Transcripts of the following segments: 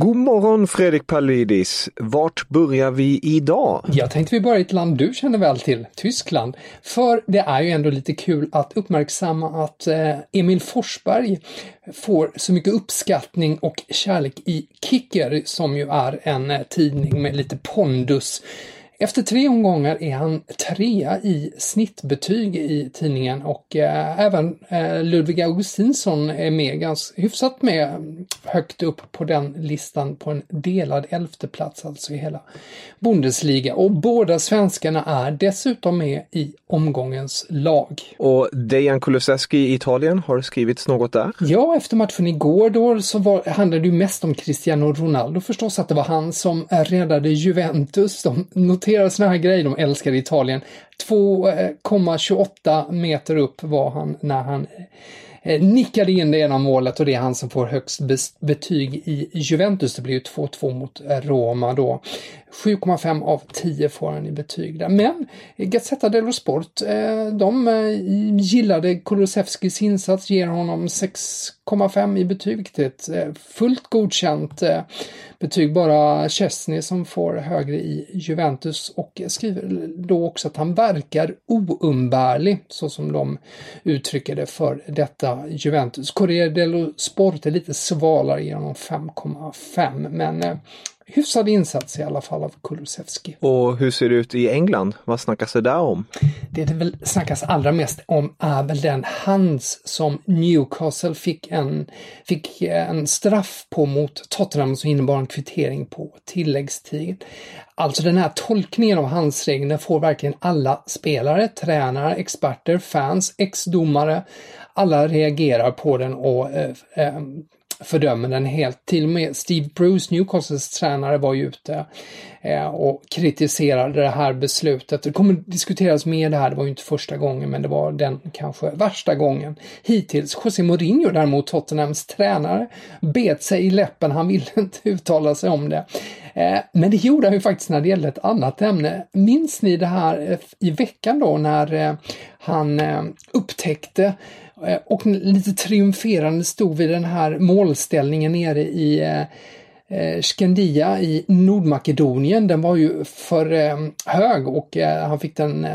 God morgon Fredrik Palidis. Vart börjar vi idag? Jag tänkte vi börjar i ett land du känner väl till, Tyskland. För det är ju ändå lite kul att uppmärksamma att eh, Emil Forsberg får så mycket uppskattning och kärlek i Kicker som ju är en eh, tidning med lite pondus. Efter tre omgångar är han trea i snittbetyg i tidningen och eh, även eh, Ludvig Augustinsson är med ganska hyfsat med högt upp på den listan på en delad elfte plats alltså i hela Bundesliga. Och båda svenskarna är dessutom med i omgångens lag. Och Dejan Kulusevski i Italien, har skrivits något där? Ja, efter matchen igår då så var, handlade det ju mest om Cristiano Ronaldo förstås, att det var han som räddade Juventus. De noterar såna här grejer, de älskar Italien. 2,28 eh, meter upp var han när han Eh, nickade in det ena målet och det är han som får högst betyg i Juventus. Det blir ju 2-2 mot eh, Roma då. 7,5 av 10 får han i betyg där. Men Gazzetta dello Sport, eh, de gillade Kulusevskis insats, ger honom 6,5 i betyg, vilket är ett fullt godkänt betyg. Bara Chesney som får högre i Juventus och skriver då också att han verkar oumbärlig, så som de uttrycker det för detta Juventus. Corriere dello Sport är lite svalare, ger honom 5,5 men eh, hyfsad insats i alla fall av Kulusevski. Och hur ser det ut i England? Vad snackas det där om? Det det väl snackas allra mest om är väl den hands som Newcastle fick en, fick en straff på mot Tottenham som innebar en kvittering på tilläggstid. Alltså den här tolkningen av handsregeln får verkligen alla spelare, tränare, experter, fans, ex-domare, alla reagerar på den och eh, eh, fördömer den helt. Till och med Steve Bruce, Newcastles tränare, var ju ute eh, och kritiserade det här beslutet. Det kommer diskuteras mer det här, det var ju inte första gången, men det var den kanske värsta gången hittills. José Mourinho däremot, Tottenhams tränare, bet sig i läppen, han ville inte uttala sig om det. Eh, men det gjorde han ju faktiskt när det gällde ett annat ämne. Minns ni det här eh, i veckan då när eh, han upptäckte och lite triumferande stod vid den här målställningen nere i Skandia i Nordmakedonien. Den var ju för hög och han fick den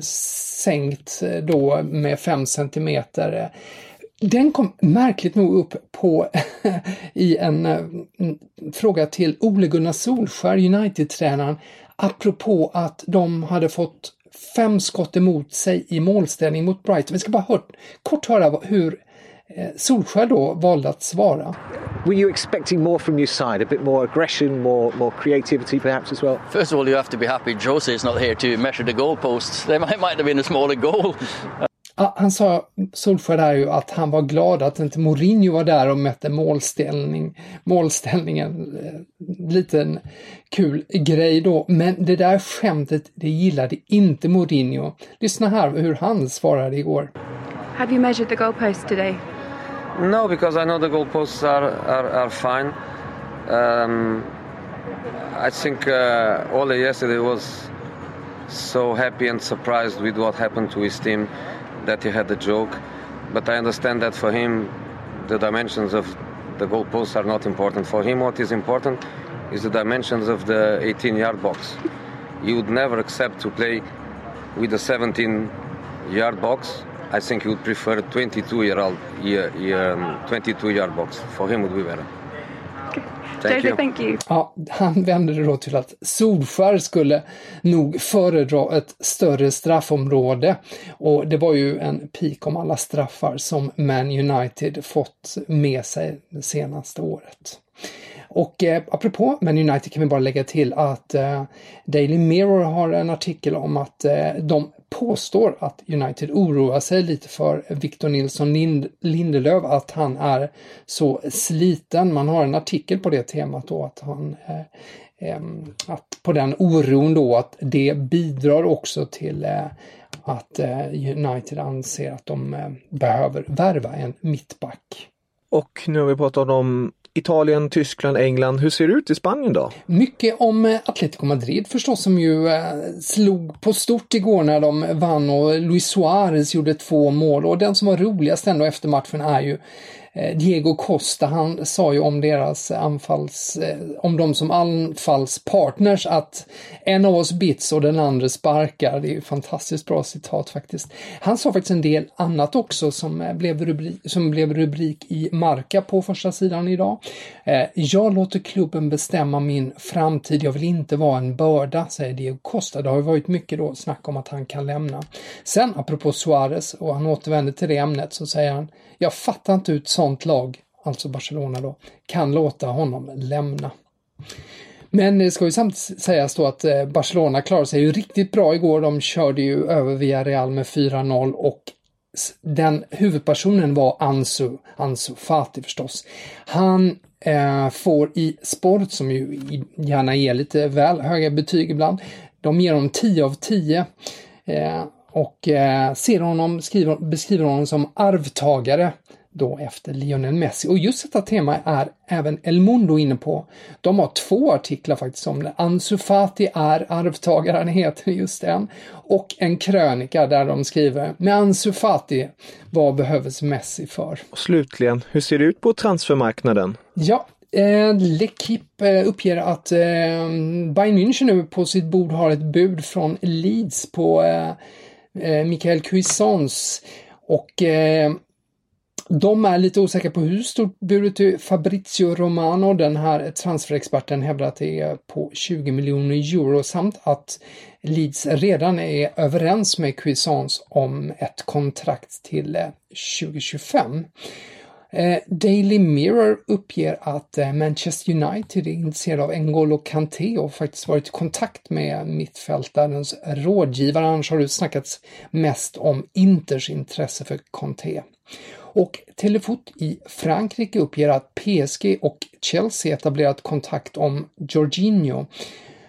sänkt då med 5 centimeter. Den kom märkligt nog upp på i en fråga till Ole Gunnar Solskär, United-tränaren, apropå att de hade fått fem skott emot sig i målställning mot Brighton. Vi ska bara hör, kort höra hur eh, Solskär då valde att svara. Were you expecting more from your side? A bit more aggression, more more creativity perhaps as well? First of all, you have to be happy Jose is not here to measure the goalposts. There might, might have been a smaller goal. Ja, han sa, Solskjaer där ju, att han var glad att inte Mourinho var där och mätte målställning, målställningen. Eh, liten kul grej då, men det där skämtet, det gillade inte Mourinho. Lyssna här hur han svarade igår. Have you measured the goalposts today? No, because I know the goalposts are, are, are fine. Um, I think uh, Ole yesterday was so happy and surprised with what happened to his team that he had a joke. But I understand that for him, the dimensions of the goalposts are not important. For him, what is important is the dimensions of the 18 yard box. He would never accept to play with a 17 yard box. I think he would prefer 22 year old year, year, um, 22 yard box. For him would be better. Thank you. Thank you. Ja, han vände det då till att Solskär skulle nog föredra ett större straffområde. Och det var ju en pik om alla straffar som Man United fått med sig det senaste året. Och eh, apropå Man United kan vi bara lägga till att eh, Daily Mirror har en artikel om att eh, de påstår att United oroar sig lite för Victor Nilsson Lind Lindelöf, att han är så sliten. Man har en artikel på det temat då, att han eh, eh, att på den oron då att det bidrar också till eh, att eh, United anser att de eh, behöver värva en mittback. Och nu har vi pratat om Italien, Tyskland, England. Hur ser det ut i Spanien då? Mycket om eh, Atletico Madrid förstås som ju eh, slog på stort igår när de vann och Luis Suarez gjorde två mål och den som var roligast ändå efter matchen är ju eh, Diego Costa, han sa ju om deras anfalls, om dem som anfallspartners att en av oss bits och den andra sparkar. Det är ju fantastiskt bra citat faktiskt. Han sa faktiskt en del annat också som blev rubrik, som blev rubrik i Marca på första sidan idag. Eh, jag låter klubben bestämma min framtid. Jag vill inte vara en börda, säger Diego Costa. Det har ju varit mycket då snack om att han kan lämna. Sen apropå Suarez och han återvänder till det ämnet så säger han jag fattar inte hur ett sånt lag, alltså Barcelona då, kan låta honom lämna. Men det ska ju samtidigt sägas då att eh, Barcelona klarade sig ju riktigt bra igår. De körde ju över via Real med 4-0 och den huvudpersonen var Ansu, Ansu Fati förstås. Han eh, får i sport, som ju gärna ger lite väl höga betyg ibland, de ger honom 10 av 10. Eh, och eh, ser honom, skriver, beskriver honom som arvtagare då efter Lionel Messi. Och just detta tema är även El Mundo inne på. De har två artiklar faktiskt om det. Ansu Fati är arvtagaren, heter just den. Och en krönika där de skriver med Ansu Fati, vad behövs Messi för? Och slutligen, hur ser det ut på transfermarknaden? Ja, Eh, L'Equipe eh, uppger att eh, Bayern München nu på sitt bord har ett bud från Leeds på eh, eh, Michael Cuisance och eh, de är lite osäkra på hur stort budet är. Fabrizio Romano, den här transferexperten, hävdar att det är på 20 miljoner euro samt att Leeds redan är överens med Cuisance om ett kontrakt till eh, 2025. Eh, Daily Mirror uppger att eh, Manchester United är intresserade av N'Golo Kanté och faktiskt varit i kontakt med mittfältarens rådgivare. Annars har det snackats mest om Inters intresse för Kanté. Och Telefoot i Frankrike uppger att PSG och Chelsea etablerat kontakt om Jorginho.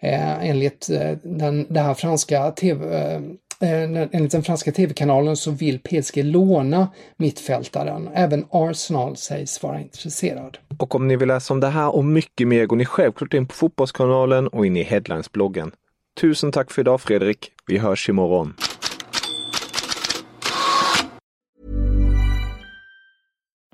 Eh, enligt eh, den, det här franska TV, eh, eh Enligt den franska tv-kanalen så vill PSG låna mittfältaren. Även Arsenal sägs vara intresserad. Och om ni vill läsa om det här och mycket mer går ni självklart in på Fotbollskanalen och in i Headlines-bloggen. Tusen tack för idag Fredrik. Vi hörs imorgon.